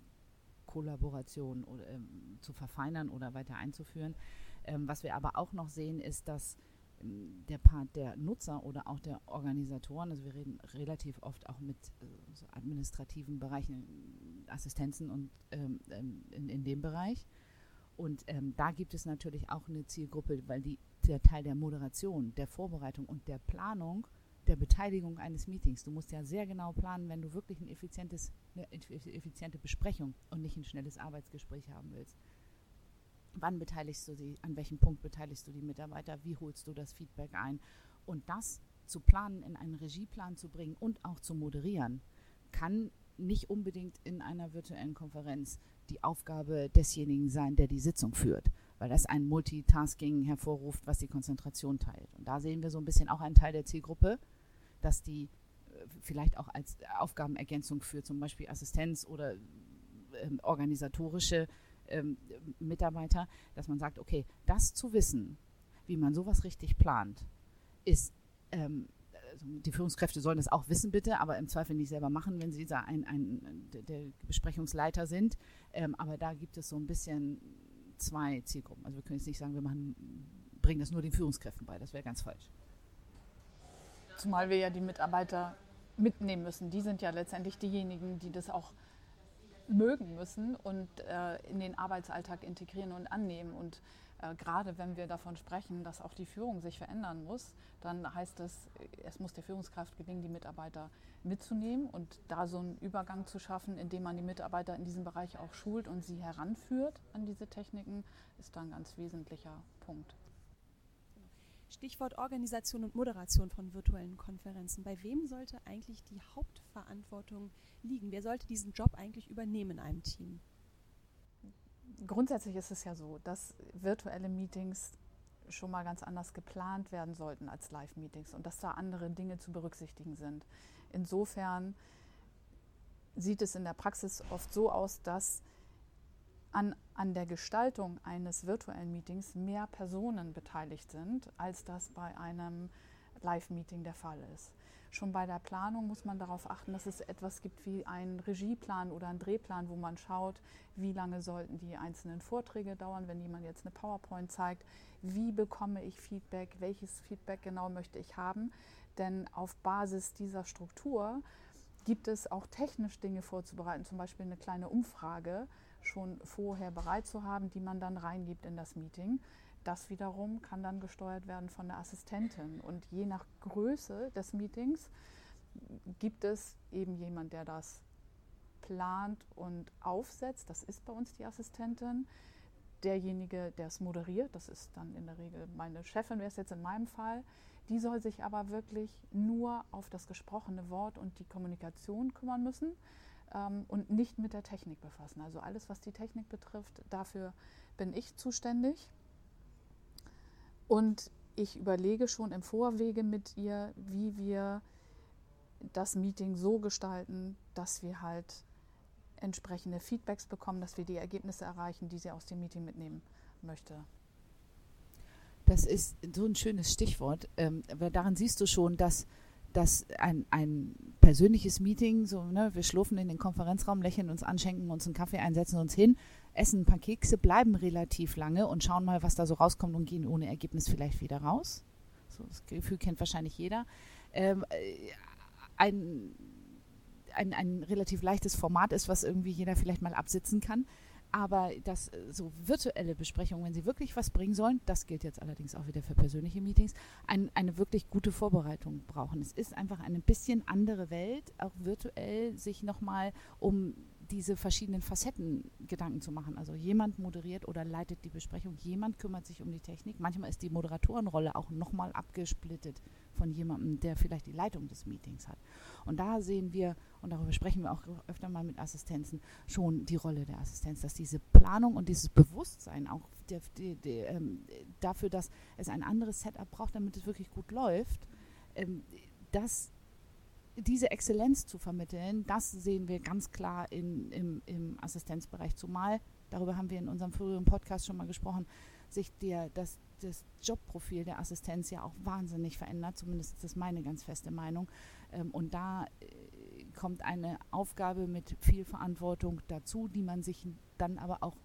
Kollaboration oder, ähm, zu verfeinern oder weiter einzuführen. Ähm, was wir aber auch noch sehen, ist, dass der Part der Nutzer oder auch der Organisatoren, also wir reden relativ oft auch mit äh, so administrativen Bereichen, Assistenzen und ähm, ähm, in, in, dem Bereich. Und ähm, da gibt es natürlich auch eine Zielgruppe, weil die, der Teil der Moderation, der Vorbereitung und der Planung der Beteiligung eines Meetings. Du musst ja sehr genau planen, wenn du wirklich ein effizientes, eine effiziente Besprechung und nicht ein schnelles Arbeitsgespräch haben willst. Wann beteiligst du sie? An welchem Punkt beteiligst du die Mitarbeiter? Wie holst du das Feedback ein? Und das zu planen, in einen Regieplan zu bringen und auch zu moderieren, kann nicht unbedingt in einer virtuellen Konferenz die Aufgabe desjenigen sein, der die Sitzung führt, weil das ein Multitasking hervorruft, was die Konzentration teilt. Und da sehen wir so ein bisschen auch einen Teil der Zielgruppe, dass die äh, vielleicht auch als Aufgabenergänzung für zum Beispiel Assistenz oder ähm, organisatorische ähm, Mitarbeiter, dass man sagt, okay, das zu wissen, wie man sowas richtig plant, ist ähm, also die Führungskräfte sollen das auch wissen, bitte, aber im Zweifel nicht selber machen, wenn sie da ein, ein, der Besprechungsleiter sind. Ähm, aber da gibt es so ein bisschen zwei Zielgruppen. Also wir können jetzt nicht sagen, wir machen, bringen das nur den Führungskräften bei. Das wäre ganz falsch. Zumal wir ja die Mitarbeiter mitnehmen müssen. Die sind ja letztendlich diejenigen, die das auch mögen müssen und äh, in den Arbeitsalltag integrieren und annehmen. Und äh, gerade wenn wir davon sprechen, dass auch die Führung sich verändern muss, dann heißt es, es muss der Führungskraft gelingen, die Mitarbeiter mitzunehmen und da so einen Übergang zu schaffen, indem man die Mitarbeiter in diesem Bereich auch schult und sie heranführt an diese Techniken, ist da ein ganz wesentlicher Punkt. Stichwort Organisation und Moderation von virtuellen Konferenzen. Bei wem sollte eigentlich die Hauptverantwortung liegen? Wer sollte diesen Job eigentlich übernehmen in einem Team? Grundsätzlich ist es ja so, dass virtuelle Meetings schon mal ganz anders geplant werden sollten als Live-Meetings und dass da andere Dinge zu berücksichtigen sind. Insofern sieht es in der Praxis oft so aus, dass an, an der Gestaltung eines virtuellen Meetings mehr Personen beteiligt sind, als das bei einem Live-Meeting der Fall ist. Schon bei der Planung muss man darauf achten, dass es etwas gibt wie einen Regieplan oder einen Drehplan, wo man schaut, wie lange sollten die einzelnen Vorträge dauern, wenn jemand jetzt eine PowerPoint zeigt, wie bekomme ich Feedback, welches Feedback genau möchte ich haben. Denn auf Basis dieser Struktur gibt es auch technisch Dinge vorzubereiten, zum Beispiel eine kleine Umfrage, schon vorher bereit zu haben, die man dann reingibt in das Meeting. Das wiederum kann dann gesteuert werden von der Assistentin. Und je nach Größe des Meetings gibt es eben jemand, der das plant und aufsetzt. Das ist bei uns die Assistentin. Derjenige, der es moderiert, das ist dann in der Regel meine Chefin, wäre es jetzt in meinem Fall. Die soll sich aber wirklich nur auf das gesprochene Wort und die Kommunikation kümmern müssen ähm, und nicht mit der Technik befassen. Also alles, was die Technik betrifft, dafür bin ich zuständig. Und ich überlege schon im Vorwege mit ihr, wie wir das Meeting so gestalten, dass wir halt entsprechende Feedbacks bekommen, dass wir die Ergebnisse erreichen, die sie aus dem Meeting mitnehmen möchte. Das ist so ein schönes Stichwort, ähm, weil daran siehst du schon, dass dass ein, ein persönliches Meeting, so, ne, wir schlurfen in den Konferenzraum, lächeln uns an, schenken uns einen Kaffee ein, setzen uns hin, essen ein paar Kekse, bleiben relativ lange und schauen mal, was da so rauskommt und gehen ohne Ergebnis vielleicht wieder raus. So, das Gefühl kennt wahrscheinlich jeder. Ähm, äh, ein, ein, ein relativ leichtes Format ist, was irgendwie jeder vielleicht mal absitzen kann. Aber das äh, so virtuelle Besprechungen, wenn sie wirklich was bringen sollen, das gilt jetzt allerdings auch wieder für persönliche Meetings, ein, eine wirklich gute Vorbereitung brauchen. Es ist einfach eine bisschen andere Welt, auch virtuell sich nochmal um diese verschiedenen Facetten Gedanken zu machen. Also jemand moderiert oder leitet die Besprechung, jemand kümmert sich um die Technik. Manchmal ist die Moderatorenrolle auch nochmal abgesplittet von jemandem, der vielleicht die Leitung des Meetings hat. Und da sehen wir, und darüber sprechen wir auch öfter mal mit Assistenzen, schon die Rolle der Assistenz, dass diese Planung und dieses Bewusstsein auch der, der, der, ähm, dafür, dass es ein anderes Setup braucht, damit es wirklich gut läuft, ähm, das diese Exzellenz zu vermitteln, das sehen wir ganz klar in, im, im Assistenzbereich. Zumal, darüber haben wir in unserem früheren Podcast schon mal gesprochen, sich der, das, das Jobprofil der Assistenz ja auch wahnsinnig verändert. Zumindest ist das meine ganz feste Meinung. Ähm, und da äh, kommt eine Aufgabe mit viel Verantwortung dazu, die man sich dann aber auch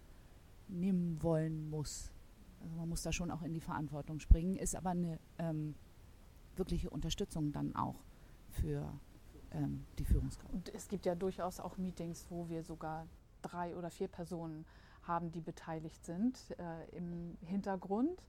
nehmen wollen muss. Also man muss da schon auch in die Verantwortung springen, ist aber eine ähm, wirkliche Unterstützung dann auch für ähm, die Führungskraft. Und es gibt ja durchaus auch Meetings, wo wir sogar drei oder vier Personen haben, die beteiligt sind äh, im Hintergrund.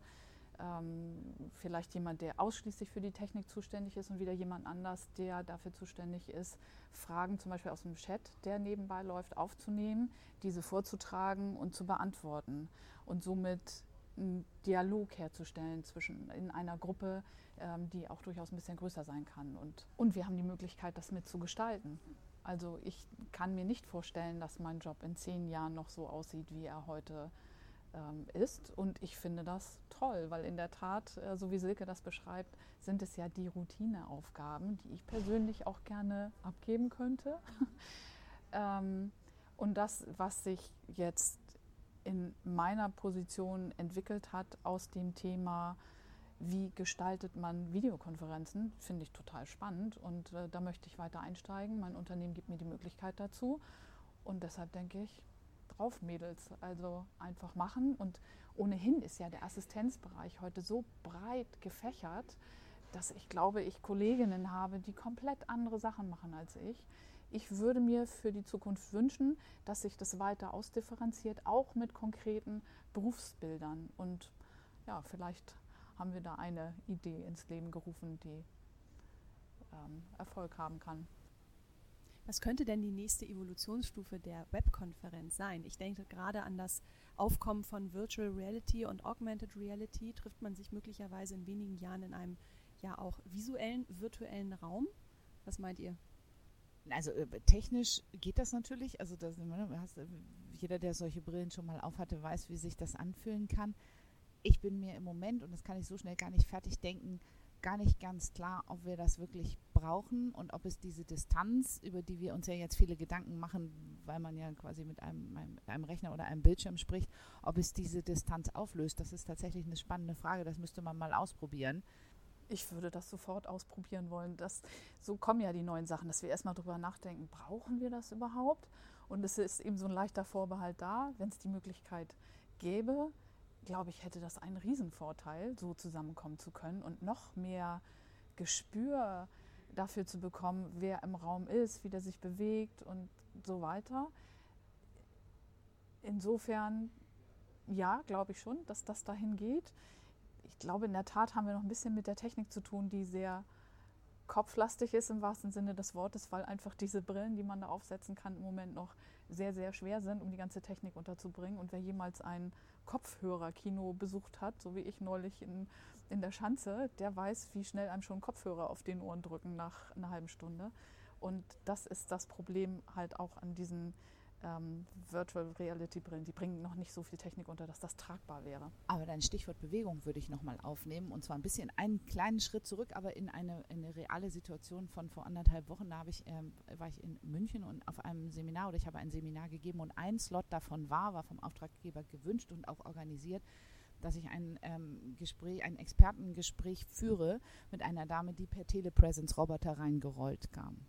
Ähm, vielleicht jemand, der ausschließlich für die Technik zuständig ist und wieder jemand anders, der dafür zuständig ist, Fragen zum Beispiel aus dem Chat, der nebenbei läuft, aufzunehmen, diese vorzutragen und zu beantworten und somit einen Dialog herzustellen zwischen in einer Gruppe, ähm, die auch durchaus ein bisschen größer sein kann. Und, und wir haben die Möglichkeit, das mitzugestalten Also ich kann mir nicht vorstellen, dass mein Job in zehn Jahren noch so aussieht, wie er heute ähm, ist. Und ich finde das toll, weil in der Tat, äh, so wie Silke das beschreibt, sind es ja die Routineaufgaben, die ich persönlich auch gerne abgeben könnte. ähm, und das, was sich jetzt in meiner Position entwickelt hat aus dem Thema, wie gestaltet man Videokonferenzen, finde ich total spannend und äh, da möchte ich weiter einsteigen. Mein Unternehmen gibt mir die Möglichkeit dazu und deshalb denke ich, drauf Mädels, also einfach machen und ohnehin ist ja der Assistenzbereich heute so breit gefächert, dass ich glaube, ich Kolleginnen habe, die komplett andere Sachen machen als ich. Ich würde mir für die Zukunft wünschen, dass sich das weiter ausdifferenziert, auch mit konkreten Berufsbildern. Und ja, vielleicht haben wir da eine Idee ins Leben gerufen, die ähm, Erfolg haben kann. Was könnte denn die nächste Evolutionsstufe der Webkonferenz sein? Ich denke gerade an das Aufkommen von Virtual Reality und Augmented Reality. Trifft man sich möglicherweise in wenigen Jahren in einem ja auch visuellen, virtuellen Raum? Was meint ihr? Also äh, technisch geht das natürlich. Also das, hast, äh, jeder, der solche Brillen schon mal aufhatte, weiß, wie sich das anfühlen kann. Ich bin mir im Moment, und das kann ich so schnell gar nicht fertig denken, gar nicht ganz klar, ob wir das wirklich brauchen und ob es diese Distanz, über die wir uns ja jetzt viele Gedanken machen, weil man ja quasi mit einem, einem, Rechner oder einem Bildschirm spricht, ob es diese Distanz auflöst. Das ist tatsächlich eine spannende Frage. Das müsste man mal ausprobieren. Ich würde das sofort ausprobieren wollen. Das, so kommen ja die neuen Sachen, dass wir erstmal drüber nachdenken, brauchen wir das überhaupt? Und es ist eben so ein leichter Vorbehalt da, wenn es die Möglichkeit gäbe, glaube ich, hätte das einen Riesenvorteil, so zusammenkommen zu können und noch mehr Gespür dafür zu bekommen, wer im Raum ist, wie der sich bewegt und so weiter. Insofern, ja, glaube ich schon, dass das dahin geht ich glaube, in der Tat haben wir noch ein bisschen mit der Technik zu tun, die sehr kopflastig ist im wahrsten Sinne des Wortes, weil einfach diese Brillen, die man da aufsetzen kann, im Moment noch sehr, sehr schwer sind, um die ganze Technik unterzubringen. Und wer jemals ein Kopfhörerkino besucht hat, so wie ich neulich in, in der Schanze, der weiß, wie schnell einem schon Kopfhörer auf den Ohren drücken nach einer halben Stunde. Und das ist das Problem halt auch an diesen ähm, Virtual Reality Brillen, die bringen noch nicht so viel Technik unter, dass das tragbar wäre. Aber dein Stichwort Bewegung würde ich nochmal aufnehmen und zwar ein bisschen einen kleinen Schritt zurück, aber in eine, in eine reale Situation von vor anderthalb Wochen. Da ich, ähm, war ich in München und auf einem Seminar oder ich habe ein Seminar gegeben und ein Slot davon war, war vom Auftraggeber gewünscht und auch organisiert dass ich ein ähm, Gespräch, ein Expertengespräch führe mit einer Dame, die per Telepresence-Roboter reingerollt kam.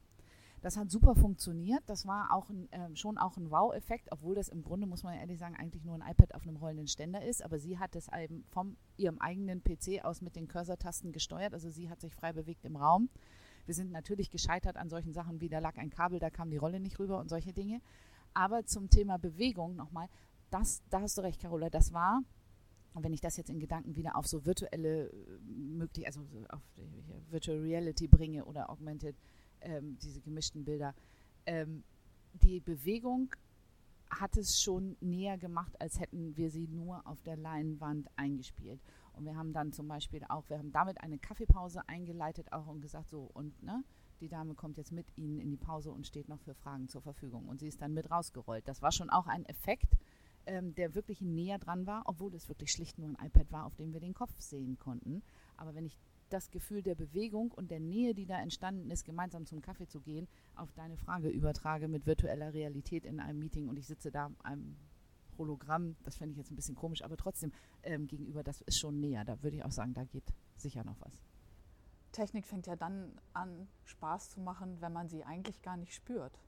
Das hat super funktioniert. Das war auch ein, äh, schon auch ein Wow-Effekt, obwohl das im Grunde, muss man ehrlich sagen, eigentlich nur ein iPad auf einem rollenden Ständer ist. Aber sie hat es eben von ihrem eigenen PC aus mit den Cursor-Tasten gesteuert. Also sie hat sich frei bewegt im Raum. Wir sind natürlich gescheitert an solchen Sachen wie, da lag ein Kabel, da kam die Rolle nicht rüber und solche Dinge. Aber zum Thema Bewegung nochmal, das, da hast du recht, Carola, das war wenn ich das jetzt in Gedanken wieder auf so virtuelle äh, möglich, also auf Virtual Reality bringe oder Augmented ähm, diese gemischten Bilder. Ähm, die Bewegung hat es schon näher gemacht, als hätten wir sie nur auf der Leinwand eingespielt. Und wir haben dann zum Beispiel auch, wir haben damit eine Kaffeepause eingeleitet auch und gesagt, so und ne, die Dame kommt jetzt mit Ihnen in die Pause und steht noch für Fragen zur Verfügung. Und sie ist dann mit rausgerollt. Das war schon auch ein Effekt, ähm, der wirklich näher dran war, obwohl es wirklich schlicht nur ein iPad war, auf dem wir den Kopf sehen konnten. Aber wenn ich das Gefühl der Bewegung und der Nähe, die da entstanden ist, gemeinsam zum Kaffee zu gehen, auf deine Frage übertrage mit virtueller Realität in einem Meeting und ich sitze da einem Hologramm, das fände ich jetzt ein bisschen komisch, aber trotzdem ähm, gegenüber, das ist schon näher. Da würde ich auch sagen, da geht sicher noch was. Technik fängt ja dann an, Spaß zu machen, wenn man sie eigentlich gar nicht spürt.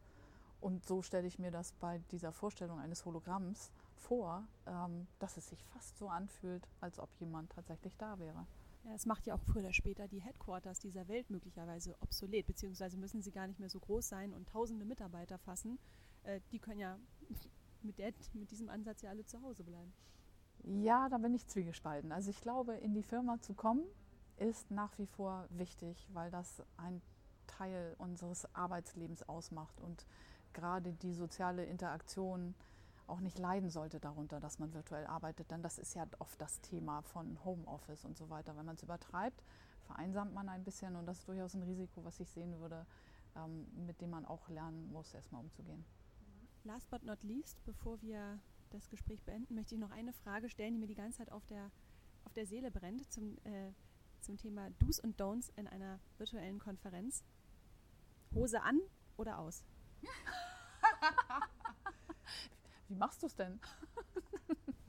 Und so stelle ich mir das bei dieser Vorstellung eines Hologramms vor, ähm, dass es sich fast so anfühlt, als ob jemand tatsächlich da wäre. Es macht ja auch früher oder später die Headquarters dieser Welt möglicherweise obsolet, beziehungsweise müssen sie gar nicht mehr so groß sein und tausende Mitarbeiter fassen. Äh, die können ja mit, der, mit diesem Ansatz ja alle zu Hause bleiben. Ja, da bin ich zwiegespalten. Also ich glaube, in die Firma zu kommen, ist nach wie vor wichtig, weil das ein Teil unseres Arbeitslebens ausmacht und gerade die soziale Interaktion auch nicht leiden sollte darunter, dass man virtuell arbeitet. Denn das ist ja oft das Thema von Homeoffice und so weiter. Wenn man es übertreibt, vereinsamt man ein bisschen und das ist durchaus ein Risiko, was ich sehen würde, ähm, mit dem man auch lernen muss, erstmal umzugehen. Last but not least, bevor wir das Gespräch beenden, möchte ich noch eine Frage stellen, die mir die ganze Zeit auf der, auf der Seele brennt, zum, äh, zum Thema Do's und Don'ts in einer virtuellen Konferenz. Hose an oder aus? Wie machst du es denn?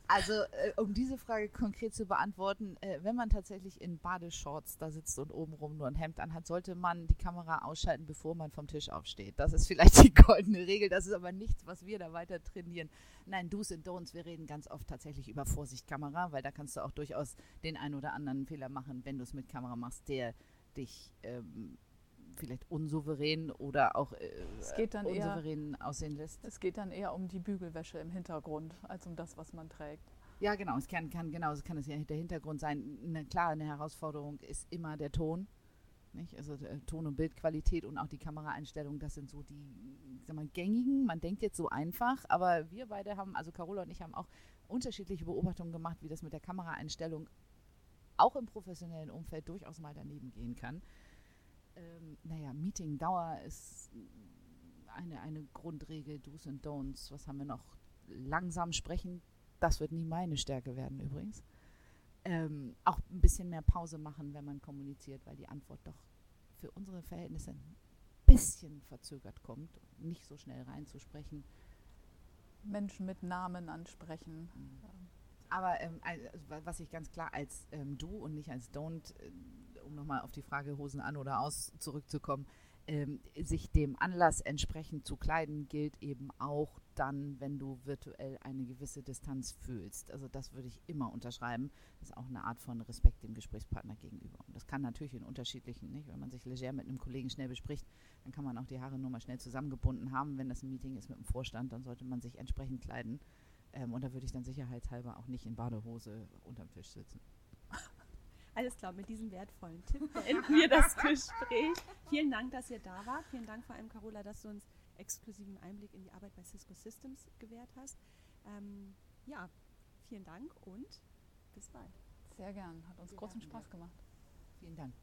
Also, äh, um diese Frage konkret zu beantworten, äh, wenn man tatsächlich in Badeshorts da sitzt und obenrum nur ein Hemd anhat, sollte man die Kamera ausschalten, bevor man vom Tisch aufsteht. Das ist vielleicht die goldene Regel. Das ist aber nichts, was wir da weiter trainieren. Nein, Do's und Don'ts. Wir reden ganz oft tatsächlich über Vorsichtkamera, weil da kannst du auch durchaus den einen oder anderen Fehler machen, wenn du es mit Kamera machst, der dich ähm, vielleicht unsouverän oder auch äh, Es geht dann eher- unsouverän aussehen lässt. Es geht dann eher um die Bügelwäsche im Hintergrund, als um das, was man trägt. Ja, genau. Es kann, kann genau, es kann es ja der Hintergrund sein. Eine, klar, eine Herausforderung ist immer der Ton. Nicht? Also äh, Ton- und Bildqualität und auch die Kameraeinstellung, das sind so die sag mal, gängigen. Man denkt jetzt so einfach, aber wir beide haben, also Carola und ich haben auch unterschiedliche Beobachtungen gemacht, wie das mit der Kameraeinstellung auch im professionellen Umfeld durchaus mal daneben gehen kann. Ähm, naja, Meetingdauer ist eine, eine Grundregel, Do's und Don'ts. Was haben wir noch? Langsam sprechen, das wird nie meine Stärke werden übrigens. Ähm, auch ein bisschen mehr Pause machen, wenn man kommuniziert, weil die Antwort doch für unsere Verhältnisse ein bisschen verzögert kommt, nicht so schnell reinzusprechen. Menschen mit Namen ansprechen. Aber ähm, also, wa- was ich ganz klar als ähm, Du und nicht als Don't, äh, um nochmal auf die Frage Hosen an oder aus zurückzukommen, ähm, sich dem Anlass entsprechend zu kleiden, gilt eben auch dann, wenn du virtuell eine gewisse Distanz fühlst. Also das würde ich immer unterschreiben. Das ist auch eine Art von Respekt dem Gesprächspartner gegenüber. Und das kann natürlich in unterschiedlichen, nicht? wenn man sich leger mit einem Kollegen schnell bespricht, dann kann man auch die Haare nur mal schnell zusammengebunden haben. Wenn das ein Meeting ist mit dem Vorstand, dann sollte man sich entsprechend kleiden. Ähm, und da würde ich dann sicherheitshalber auch nicht in Badehose unterm Tisch sitzen. Alles klar, mit diesem wertvollen Tipp beenden wir das Gespräch. Vielen Dank, dass ihr da wart. Vielen Dank vor allem, Carola, dass du uns exklusiven Einblick in die Arbeit bei Cisco Systems gewährt hast. Ähm, ja, vielen Dank und bis bald. Sehr gern. Hat uns Wir großen Spaß gemacht. Vielen Dank.